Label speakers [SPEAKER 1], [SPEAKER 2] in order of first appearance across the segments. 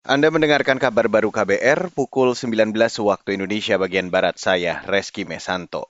[SPEAKER 1] Anda mendengarkan kabar baru KBR pukul 19 waktu Indonesia bagian Barat saya, Reski Mesanto.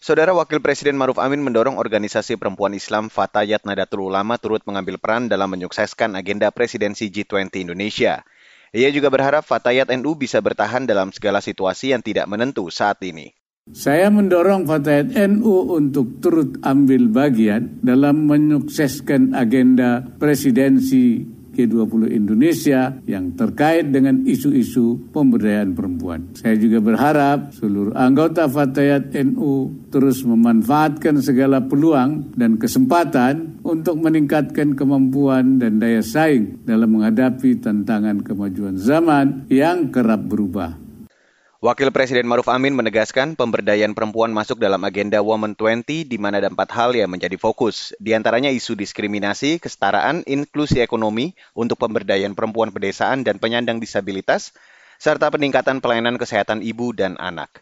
[SPEAKER 1] Saudara Wakil Presiden Maruf Amin mendorong organisasi perempuan Islam Fatayat Nadatul Ulama turut mengambil peran dalam menyukseskan agenda presidensi G20 Indonesia. Ia juga berharap Fatayat NU bisa bertahan dalam segala situasi yang tidak menentu saat ini.
[SPEAKER 2] Saya mendorong Fatayat NU untuk turut ambil bagian dalam menyukseskan agenda presidensi G20 Indonesia yang terkait dengan isu-isu pemberdayaan perempuan. Saya juga berharap seluruh anggota Fatayat NU terus memanfaatkan segala peluang dan kesempatan untuk meningkatkan kemampuan dan daya saing dalam menghadapi tantangan kemajuan zaman yang kerap berubah.
[SPEAKER 1] Wakil Presiden Maruf Amin menegaskan pemberdayaan perempuan masuk dalam agenda Women 20 di mana ada empat hal yang menjadi fokus. Di antaranya isu diskriminasi, kesetaraan, inklusi ekonomi untuk pemberdayaan perempuan pedesaan dan penyandang disabilitas, serta peningkatan pelayanan kesehatan ibu dan anak.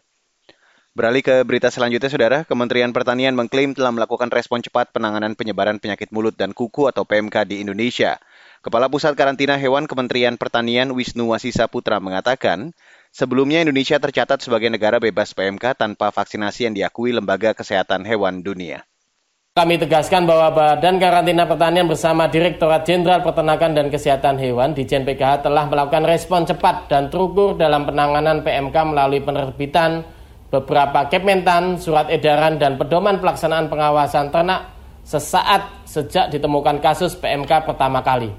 [SPEAKER 1] Beralih ke berita selanjutnya, Saudara. Kementerian Pertanian mengklaim telah melakukan respon cepat penanganan penyebaran penyakit mulut dan kuku atau PMK di Indonesia. Kepala Pusat Karantina Hewan Kementerian Pertanian Wisnu Wasisa Putra mengatakan, Sebelumnya Indonesia tercatat sebagai negara bebas PMK tanpa vaksinasi yang diakui Lembaga Kesehatan Hewan Dunia.
[SPEAKER 3] Kami tegaskan bahwa Badan Karantina Pertanian bersama Direktorat Jenderal Peternakan dan Kesehatan Hewan di JNPKH telah melakukan respon cepat dan terukur dalam penanganan PMK melalui penerbitan beberapa Kementan, surat edaran, dan pedoman pelaksanaan pengawasan ternak sesaat sejak ditemukan kasus PMK pertama kali.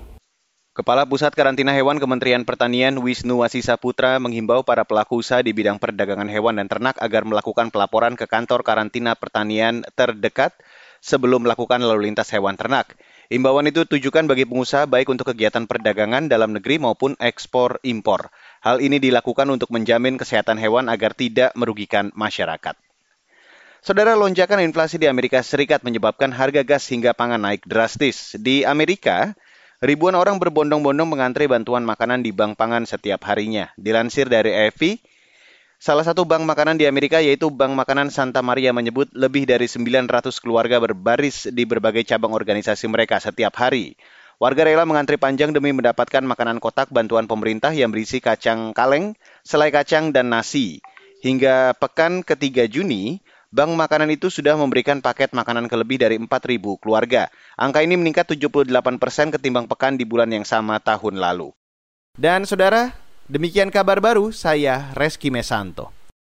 [SPEAKER 1] Kepala Pusat Karantina Hewan Kementerian Pertanian Wisnu Wasisa Putra menghimbau para pelaku usaha di bidang perdagangan hewan dan ternak agar melakukan pelaporan ke kantor karantina pertanian terdekat sebelum melakukan lalu lintas hewan ternak. Imbauan itu tujukan bagi pengusaha baik untuk kegiatan perdagangan dalam negeri maupun ekspor impor. Hal ini dilakukan untuk menjamin kesehatan hewan agar tidak merugikan masyarakat. Saudara lonjakan inflasi di Amerika Serikat menyebabkan harga gas hingga pangan naik drastis. Di Amerika, Ribuan orang berbondong-bondong mengantre bantuan makanan di bank pangan setiap harinya. Dilansir dari AFP, salah satu bank makanan di Amerika yaitu Bank Makanan Santa Maria menyebut lebih dari 900 keluarga berbaris di berbagai cabang organisasi mereka setiap hari. Warga rela mengantri panjang demi mendapatkan makanan kotak bantuan pemerintah yang berisi kacang kaleng, selai kacang, dan nasi. Hingga pekan ketiga Juni, Bank makanan itu sudah memberikan paket makanan ke lebih dari 4.000 keluarga. Angka ini meningkat 78 persen ketimbang pekan di bulan yang sama tahun lalu. Dan saudara, demikian kabar baru saya Reski Mesanto.